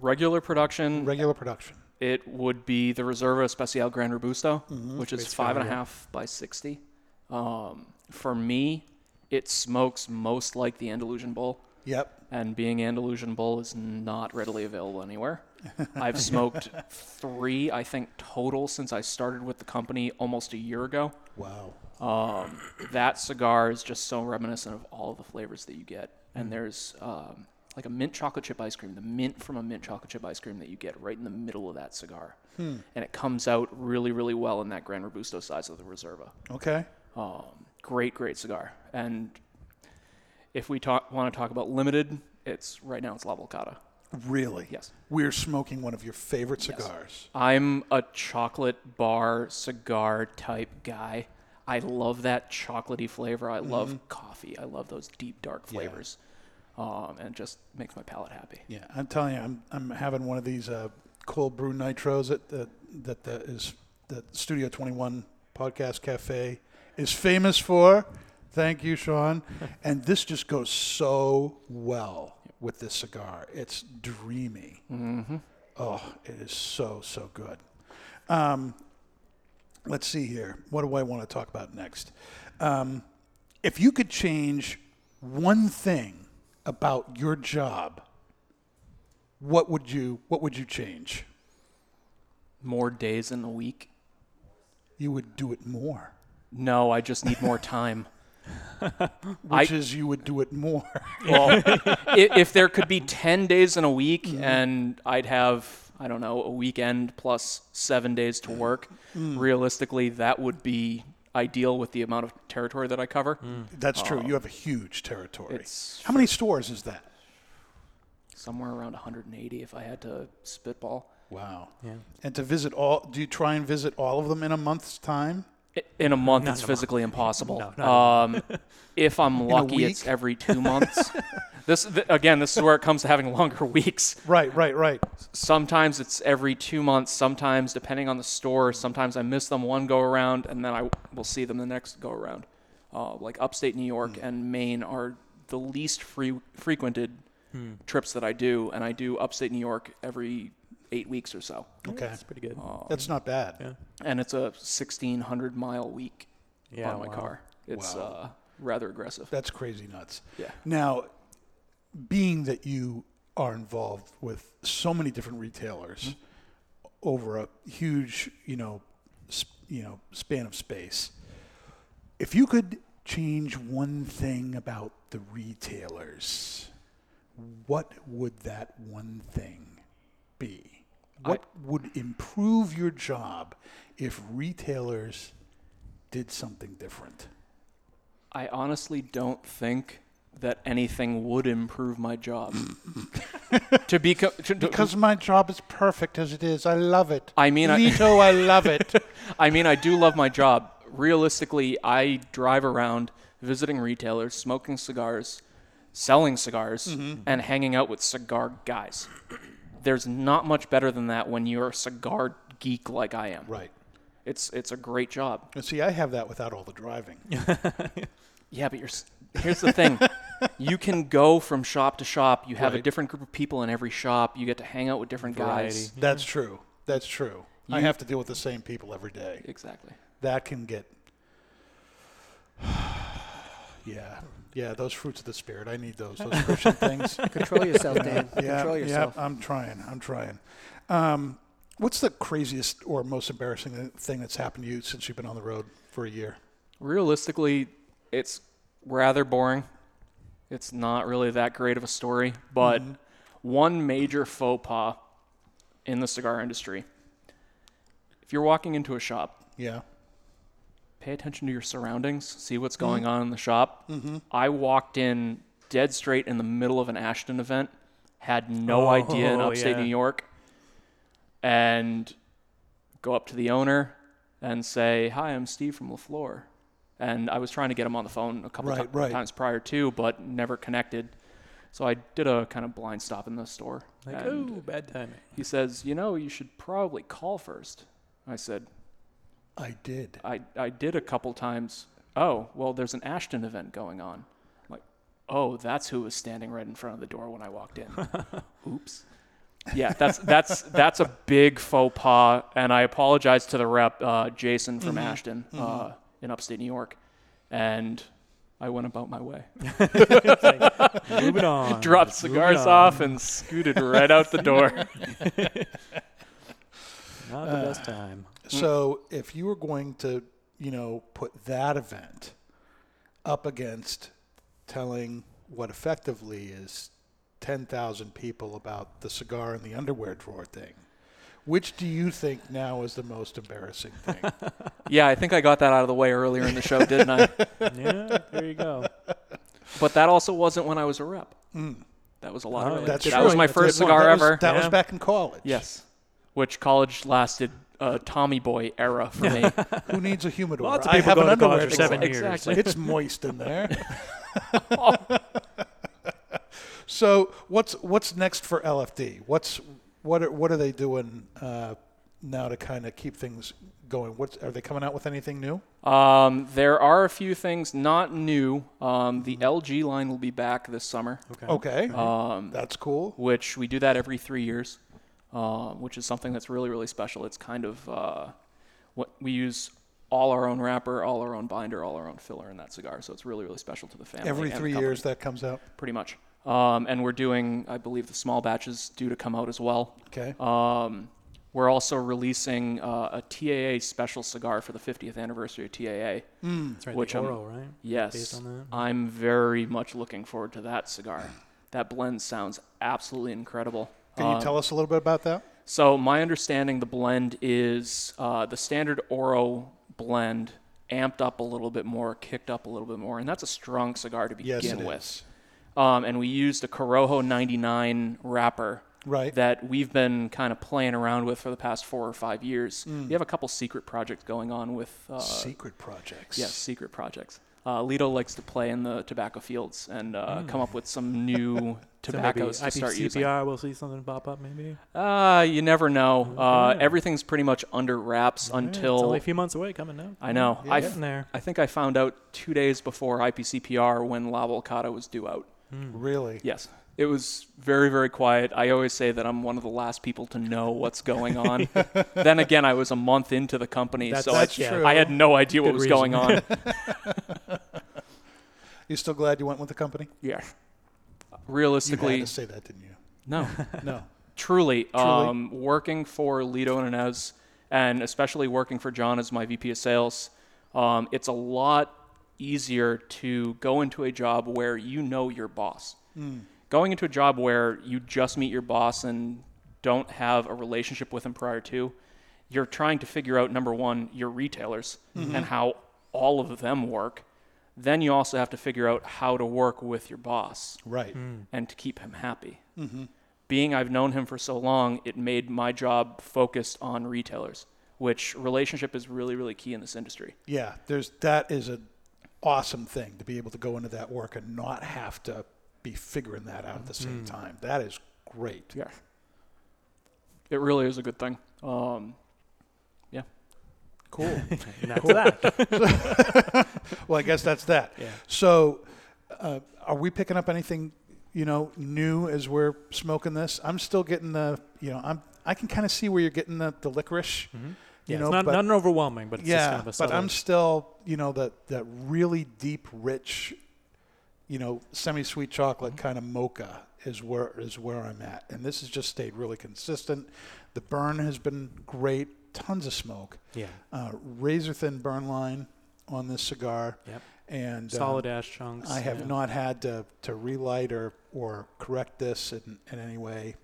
Regular production. Regular production. It would be the Reserva Especial Gran Robusto, Mhm. which is Great five and a half by sixty. Um, for me, it smokes most like the Andalusian Bull. Yep. And being Andalusian Bull is not readily available anywhere. I've smoked three, I think, total since I started with the company almost a year ago. Wow. Um, that cigar is just so reminiscent of all the flavors that you get. And Mm. there's um, like a mint chocolate chip ice cream, the mint from a mint chocolate chip ice cream that you get right in the middle of that cigar. Hmm. And it comes out really, really well in that Gran Robusto size of the Reserva. Okay. Um, great, great cigar. And if we talk, want to talk about limited, it's right now it's La Volcada. Really? Yes. We're smoking one of your favorite Yes. cigars. I'm a chocolate bar cigar type guy. I love that chocolatey flavor. I love Mhm. coffee. I love those deep dark Yeah. Um, and just makes my palate happy. Yeah, I'm telling you, I'm I'm having one of these uh, cold brew nitros that that that, that is that Studio 21 Podcast Cafe is famous for. Thank you, Sean. and this just goes so well with this cigar. It's dreamy. Mhm. Oh, it is so so good. Um, let's see here. What do I want to talk about next? Um, if you could change one thing about your job, what would you what would you change? More days in the week. You would do it more. No, I just need more time. Which is you would do it more. well, i- if there could be 10 days in a week and I'd have, I don't know, a weekend plus seven days to work, Mm. realistically, that would be ideal with the amount of territory that I cover. That's true. Um, you have a huge territory. It's How many stores is that? somewhere around 180 if I had to spitball. Wow. Yeah. And to visit all, do you try and visit all of them in a month's time? In a month, Not it's a month. physically impossible. No, um, if I'm lucky, it's every two months. this th- again, this is where it comes to having longer weeks. Right, right, right. Sometimes it's every two months. Sometimes, depending on the store, sometimes I miss them one go around, and then I will see them the next go around. Uh, like upstate New York Hmm. and Maine are the least free, frequented Hmm. trips that I do, and I do upstate New York every eight weeks or so. Okay. That's pretty good. Um, That's not bad. Yeah. and it's a 1600 mile week Yeah, on my wow. car. It's Wow. uh, rather aggressive. That's crazy nuts. Yeah. Now, being that you are involved with so many different retailers Mm-hmm. over a huge, you know, sp- you know, span of space, if you could change one thing about the retailers, what would that one thing be? What would improve your job if retailers did something different? I honestly don't think that anything would improve my job. to be co- to, to- Because my job is perfect as it is. I love it. I mean, I- Litto, I love it. I mean, I do love my job. Realistically, I drive around visiting retailers, smoking cigars, selling cigars, Mm-hmm. and hanging out with cigar guys. There's not much better than that when you're a cigar geek like I am. Right. It's it's a great job. And see, I have that without all the driving. Yeah, but you're, here's the thing. you can go from shop to shop. You have a different group of people in every shop. You get to hang out with different guys. Variety. That's true. That's true. I have to deal with the same people every day. Exactly. That can get. yeah. Yeah, those fruits of the spirit. I need those. Those Christian things. Control yourself, Dan. Yeah, Control yourself. Yeah, I'm trying. I'm trying. Um, what's the craziest or most embarrassing thing that's happened to you since you've been on the road for a year? Realistically, it's rather boring. It's not really that great of a story, but Mm-hmm. one major faux pas in the cigar industry. If you're walking into a shop, Yeah. Pay attention to your surroundings, see what's Mm-hmm. going on in the shop. I walked in dead straight in the middle of an Ashton event, had no idea in Oh, upstate yeah. New York, and go up to the owner and say, "Hi, I'm Steve from LaFleur." and I was trying to get him on the phone a couple Right, ti- right. times prior too, but never connected. So I did a kind of blind stop in the store. Like, and oh, bad timing. He says, "You know, you should probably call first. I said, I did. I, I did a couple times. Oh, well, there's an Ashton event going on. I'm like, oh, that's who was standing right in front of the door when I walked in. Oops. Yeah, that's that's that's a big faux pas, and I apologize to the rep, uh, Jason from Mhm, Ashton, uh, mhm. in upstate New York, and I went about my way. moving on, Dropped just cigars off and scooted right out the door. Not the best time. So if you were going to, you know, put that event up against telling what effectively is 10,000 people about the cigar and the underwear drawer thing, which do you think now is the most embarrassing thing? Yeah, I think I got that out of the way earlier in the show, didn't I? Yeah, there you go. But that also wasn't when I was a rep. Mm. That was a lot Oh, of That's that true. was my That's first cigar That was- ever. That was back in college. Yes, which college lasted a Tommy Boy era for me. Who needs a humidor? Lots of I people have go an to college underwear for seven years. Exactly. It's moist in there. so what's what's next for LFD? What's what are, what are they doing uh, now to kind of keep things going? What are they coming out with anything new? Um, there are a few things not new. Um, the LG line will be back this summer. Okay. Okay, Um, that's cool. which we do that every three years, um, which is something that's really really special. It's kind of uh, what we use all our own wrapper, all our own binder, all our own filler in that cigar. So it's really really special to the family. Every three years that comes out. pretty much. Um, and we're doing, I believe, the small batches due to come out as well. Okay. Um, we're also releasing uh, a TAA special cigar for the 50th anniversary of TAA. That's right. Which the I'm- Oro, right? Yes, Based on that. I'm very much looking forward to that cigar. That blend sounds absolutely incredible. Can you Um, tell us a little bit about that? so my understanding, the blend is uh, the standard Oro blend amped up a little bit more, kicked up a little bit more, and that's a strong cigar to begin Yes, it with. is. Um, and we used a Corojo 99 wrapper Right. that we've been kind of playing around with for the past four or five years. Mm. We have a couple secret projects going on with uh, Secret projects. Yes, secret projects. Uh, Litto likes to play in the tobacco fields and uh, come up with some new So maybe tobaccos to start using. IPCPR, we'll see something pop up maybe. Uh, you never know. Uh, everything's pretty much under wraps Yeah, until it's only a few months away coming now. I know. Yeah, I, there. I think I found out two days before IPCPR when La Volcada was due out. Really? Yes. It was very, very quiet. I always say that I'm one of the last people to know what's going on. then again, I was a month into the company, That's- so that's I, true. I had no idea what was reason. going on. You still glad you went with the company? yeah. You Realistically, had to say that, didn't you? no. No. Truly, Truly. Um, working for Litto and Ines, and especially working for John as my VP of sales, um, it's a lot easier to go into a job where you know your boss. Going into a job where you just meet your boss and don't have a relationship with him prior to, you're trying to figure out number one, your retailers and how all of them work. Then you also have to figure out how to work with your boss Right. Hmm. and to keep him happy. Mm-hmm. Being I've known him for so long, it made my job focused on retailers, which relationship is really, really key in this industry. Yeah, there's that is an awesome thing to be able to go into that work and not have to be figuring that out at the same hmm. time. That is great. Yeah. It really is a good thing. Um, yeah. Cool. And that's that. well, I guess that's that. Yeah. So, uh, are we picking up anything, you know, new as we're smoking this? I'm still getting the, you know, I'm I can kind of see where you're getting the, the licorice. Yeah, You it's know, not, but- not overwhelming, but it's yeah, just kind of a but. I'm still, you know, that that really deep, rich, you know, semi-sweet chocolate Mm-hmm. kind of mocha is where is where I'm at, and this has just stayed really consistent. The burn has been great, tons of smoke, yeah. uh, razor thin burn line on this cigar, Yep. and Solid um, ash chunks. I have yeah. not had to, to relight or, or correct this in, in any way.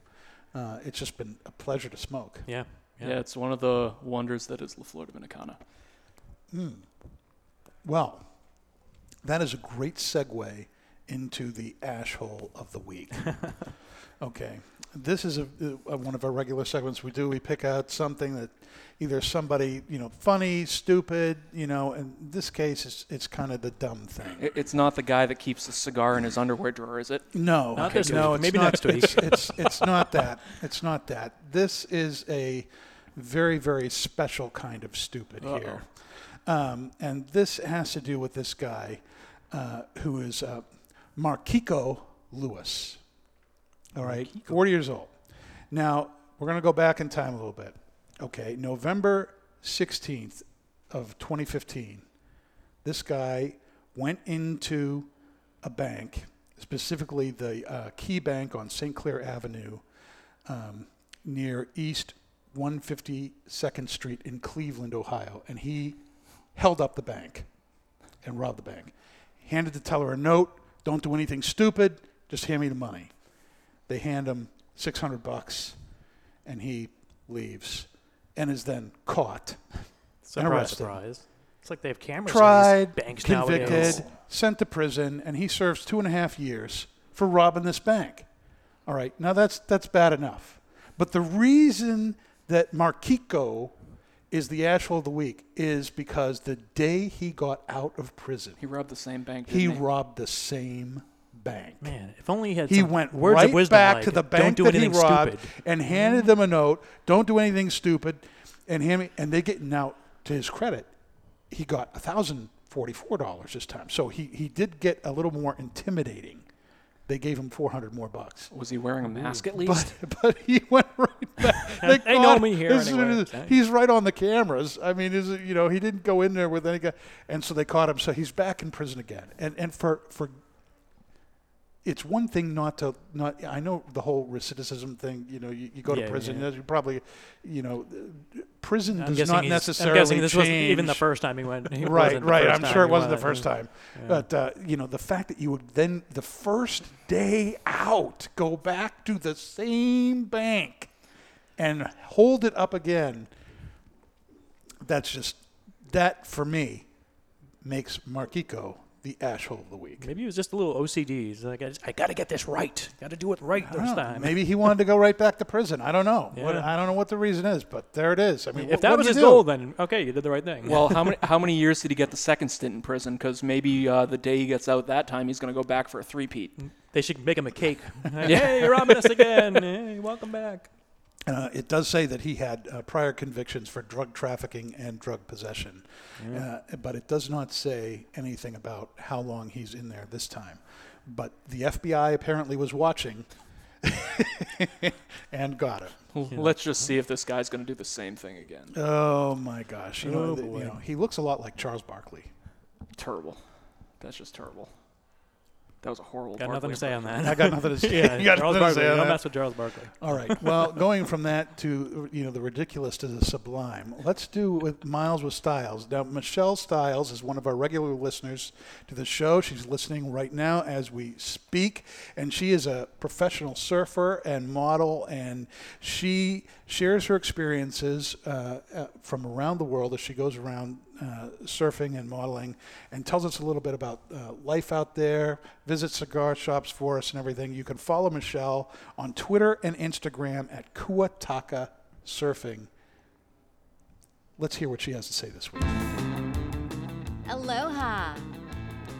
Uh, it's just been a pleasure to smoke. Yeah. yeah. Yeah. it's one of the wonders that is La Flor Dominicana. Hmm. Well, that is a great segue into the ash hole of the week. okay. This is a, a, one of our regular segments we do. We pick out something that either somebody you know funny, stupid, you know. In this case, it's it's kind of the dumb thing. It- It's not the guy that keeps a cigar in his underwear drawer, is it? No, Not this no, week. it's Maybe not, next week. It's, it's it's not that. It's not that. This is a very very special kind of stupid here, um, and this has to do with this guy uh, who is uh, Marquico Lewis. All right, 40 years old. Now, we're going to go back in time a little bit. Okay, November 16th of 2015, this guy went into a bank, specifically the uh, Key Bank on St. Clair Avenue um, near East 152nd Street in Cleveland, Ohio, and he held up the bank and robbed the bank. Handed the teller a note, don't do anything stupid, just hand me the money. They hand him 600 bucks and he leaves and is then caught and Surprise, arrested. surprise. It's like they have cameras Tried, in these banks convicted, nowadays. sent to prison, and he serves two and a half years for robbing this bank. All right, now that's that's bad enough. But the reason that Marquico is the asshole of the week is because the day he got out of prison, He robbed the same bank. he didn't he? robbed the same bank. Man, if only he had He some went words right of wisdom back like, to the "Don't bank do that he anything robbed stupid." and handed them a note. Don't do anything stupid, and hand me. And they get now to his credit, he got a thousand forty four dollars this time. So he he did get a little more intimidating. They gave him four hundred more bucks. Was he wearing a mask at least? But, but he went right back. They, They know me here as anyway. as- He's right on the cameras. I mean, is it- you know he didn't go in there with any guy, and so they caught him. So he's back in prison again. And and for for it's one thing not to not. I know the whole recidivism thing. You know, you, you go Yeah, to prison. yeah. You probably, you know, prison I'm does not necessarily I'm guessing this wasn't change. even the first time he went. He right, right. I'm sure it wasn't the first time, Yeah. but uh, you know, the fact that you would then the first day out go back to the same bank and hold it up again. That's just that for me makes Marquico the asshole of the week. Maybe he was just a little OCD. He's like, I, just- I got to get this right. Got to do it right I this time. Maybe he wanted to go right back to prison. I don't know. What, I don't know what the reason is, but there it is. I mean, if what- that what was his do? goal, then okay, you did the right thing. Well, how many how many years did he get the second stint in prison? Because maybe uh, the day he gets out that time, he's going to go back for a three-peat. they should make him a cake. hey, you're robbing us again. Hey, welcome back. Uh, it does say that he had uh, prior convictions for drug trafficking and drug possession, uh, but it does not say anything about how long he's in there this time. But the FBI apparently was watching and got him. Let's just see if this guy's going to do the same thing again. Oh my gosh! You know, Oh, th- you know, he looks a lot like Charles Barkley. Terrible. That's just terrible. That was a horrible. Got nothing to say on that. I got nothing to say. yeah, You got Charles nothing to say on Don't that. mess with Charles Barkley. All right. Well, going from that to you know the ridiculous to the sublime, let's do with Miles with Styles. Now, Michelle Styles is one of our regular listeners to the show. She's listening right now as we speak, and she is a professional surfer and model, and she shares her experiences uh, uh, from around the world as she goes around uh, surfing and modeling, and tells us a little bit about uh, life out there. Visit cigar shops for us and everything. You can follow Michelle on Twitter and Instagram at Kuataka Surfing. Let's hear what she has to say this week. Aloha!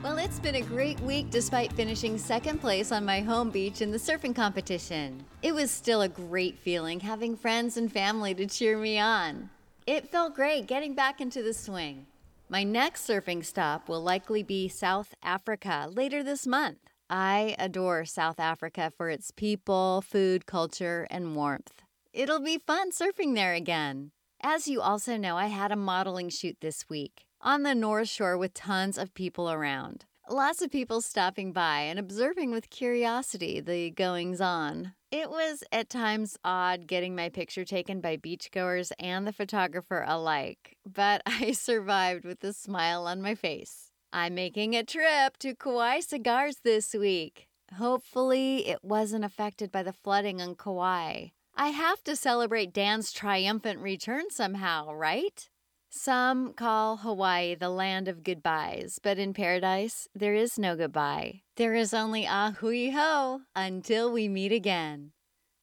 Well, it's been a great week despite finishing second place on my home beach in the surfing competition. It was still a great feeling having friends and family to cheer me on. It felt great getting back into the swing. My next surfing stop will likely be South Africa later this month. I adore South Africa for its people, food, culture, and warmth. It'll be fun surfing there again. As you also know, I had a modeling shoot this week on the North Shore with tons of people around. Lots of people stopping by and observing with curiosity the goings on. It was at times odd getting my picture taken by beachgoers and the photographer alike, but I survived with a smile on my face. I'm making a trip to Kauai Cigars this week. Hopefully, it wasn't affected by the flooding on Kauai. I have to celebrate Dan's triumphant return somehow, right? Some call Hawaii the land of goodbyes, but in paradise, there is no goodbye. There is only a hui ho until we meet again.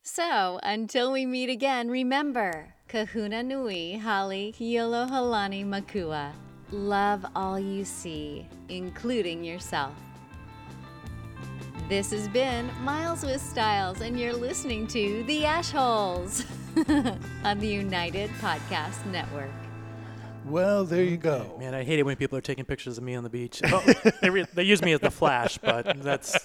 So, until we meet again, remember Kahuna Nui Hali Kiolohalani Makua. Love all you see, including yourself. This has been Miles with Styles, and you're listening to The Ash Holes on the United Podcast Network. Well, there you go. Man, I hate it when people are taking pictures of me on the beach. Oh, they, re- they use me as the flash, but that's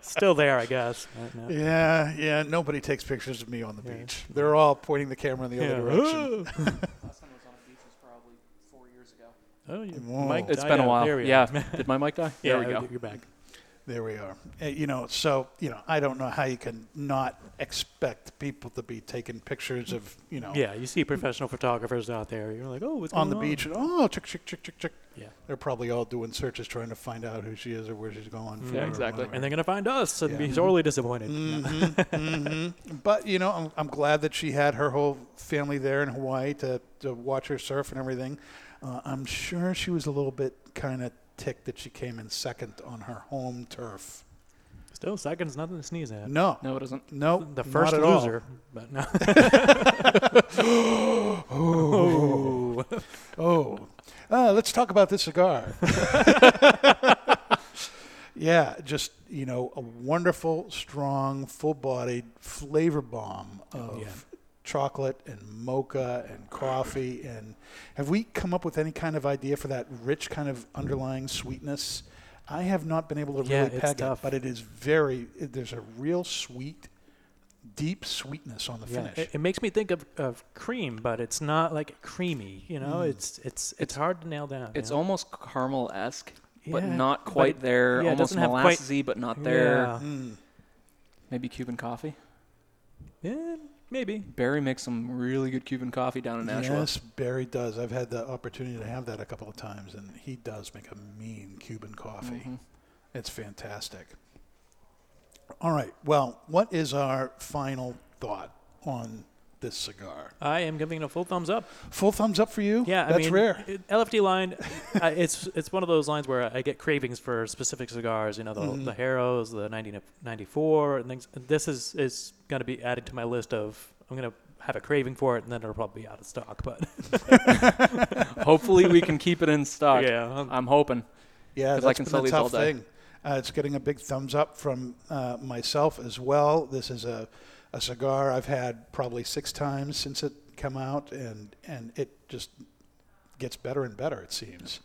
still there, I guess. No. Yeah, yeah. Nobody takes pictures of me on the beach. They're all pointing the camera in the Yeah. other direction. Last time I was on a beach was probably four years ago. Oh, you Whoa. mic It's died been a while. Yeah. Did my mic die? yeah, There we go. You're back. There we are. Uh, you know, so you know, I don't know how you can not expect people to be taking pictures of you know Yeah, you see professional photographers out there. You're like, oh, what's on going the beach. And, oh, chick, chick, chick, chick, chick. Yeah. They're probably all doing searches trying to find out who she is or where she's going. for Yeah, or exactly. whatever. And they're gonna find us and be Yeah. sorely disappointed. hmm But you know, I'm, I'm glad that she had her whole family there in Hawaii to, to watch her surf and everything. Uh, I'm sure she was a little bit kind of ticked that she came in second on her home turf. Still, second's nothing to sneeze at. No, No, it isn't. no, The first not at all. loser, but no. oh, oh. Uh, let's talk about this cigar. yeah, just you know, a wonderful, strong, full-bodied flavor bomb of Yeah. Chocolate and mocha and coffee. And have we come up with any kind of idea for that rich kind of underlying sweetness? I have not been able to Yeah, really it's peg tough. it, but it is very. It, there's a real sweet, deep sweetness on the Yeah, finish. it, it makes me think of, of cream, but it's not like creamy. You know, Mm. it's it's it's hard to nail down. you It's know? almost caramel esque, but Yeah, not but quite it- there. yeah, almost doesn't have quite- molassesy, but not there. Yeah. Mm. Maybe Cuban coffee. Yeah, maybe. Barry makes some really good Cuban coffee down in Nashua. Yes, Barry does. I've had the opportunity to have that a couple of times, and he does make a mean Cuban coffee. Mhm. It's fantastic. All right. Well, what is our final thought on this cigar? I am giving it a full thumbs up. Full thumbs up for you? Yeah, I that's mean, rare. LFD line, uh, it's it's one of those lines where I get cravings for specific cigars. You know, the Mhm. the Harrows, the 1994, and things. And this is is going to be added to my list of. I'm going to have a craving for it, and then it'll probably be out of stock. But Hopefully, we can keep it in stock. Yeah, I'm- I'm hoping. Yeah, 'Cause I that's can been sell a tough thing. Uh, it's getting a big thumbs up from uh, myself as well. This is a, a cigar I've had probably six times since it came out, and and it just gets better and better. It seems.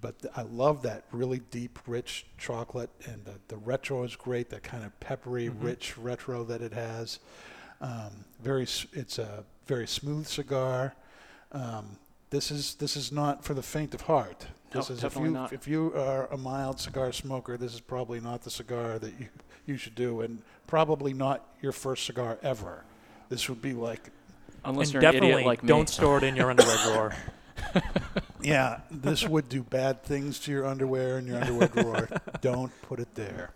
But th- I love that really deep, rich chocolate, and the, the retro is great. That kind of peppery, Mhm. rich retro that it has. Um, very, it's a very smooth cigar. Um, this is this is not for the faint of heart. No, This is if you not. if you are a mild cigar smoker, this is probably not the cigar that you you should do, and probably not your first cigar ever. This would be like, Unless and you're an idiot like me. don't store it in your underwear drawer. yeah, this would do bad things to your underwear and your underwear drawer. Don't put it there.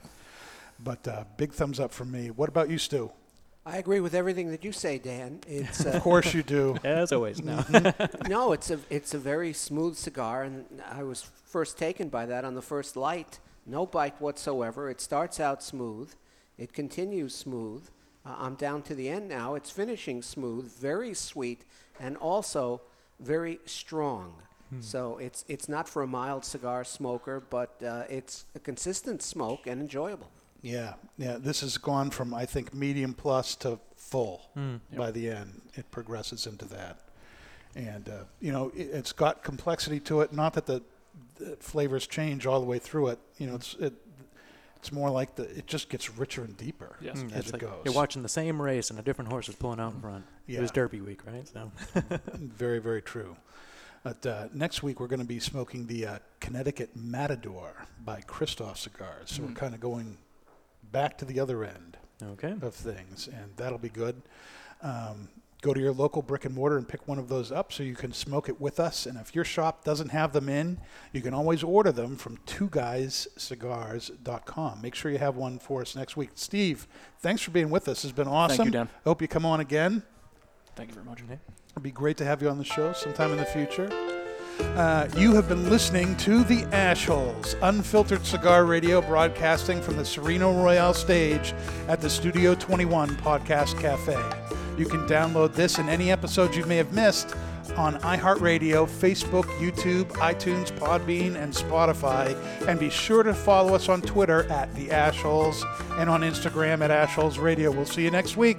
But uh, big thumbs up from me. What about you, Stu? I agree with everything that you say, Dan. It's uh, Of course you do. As always, no. no, it's a it's a very smooth cigar, and I was first taken by that on the first light. No bite whatsoever. It starts out smooth, it continues smooth. Uh, I'm down to the end now. It's finishing smooth, very sweet, and also very strong. So it's it's not for a mild cigar smoker, but uh, it's a consistent smoke and enjoyable. Yeah, yeah. This has gone from I think medium plus to full Mm. by the end. It progresses into that, and uh, you know it, it's got complexity to it. Not that the, the flavors change all the way through it. You know, it's it, it's more like the it just gets richer and deeper Yes. Mm, as it's it like goes. You're watching the same race, and a different horse is pulling out in front. It was Derby week, right? So very very true. But uh, next week we're going to be smoking the uh, Connecticut Matador by Kristoff Cigars. So we're Mm. kind of going back to the other end. okay. of things, and that'll be good. Um, go to your local brick and mortar and pick one of those up so you can smoke it with us. And if your shop doesn't have them in, you can always order them from twoguyscigars.com. Make sure you have one for us next week. Steve, thanks for being with us. It's been awesome. Thank you, Dan. I hope you come on again. Thank you very much. Nate. It'd be great to have you on the show sometime in the future. Uh, you have been listening to The Ashholes, unfiltered cigar radio broadcasting from the Sereno Royale stage at the Studio 21 Podcast Cafe. You can download this and any episodes you may have missed on iHeartRadio, Facebook, YouTube, iTunes, Podbean, and Spotify. And be sure to follow us on Twitter at The Ashholes and on Instagram at Ashholes Radio. We'll see you next week.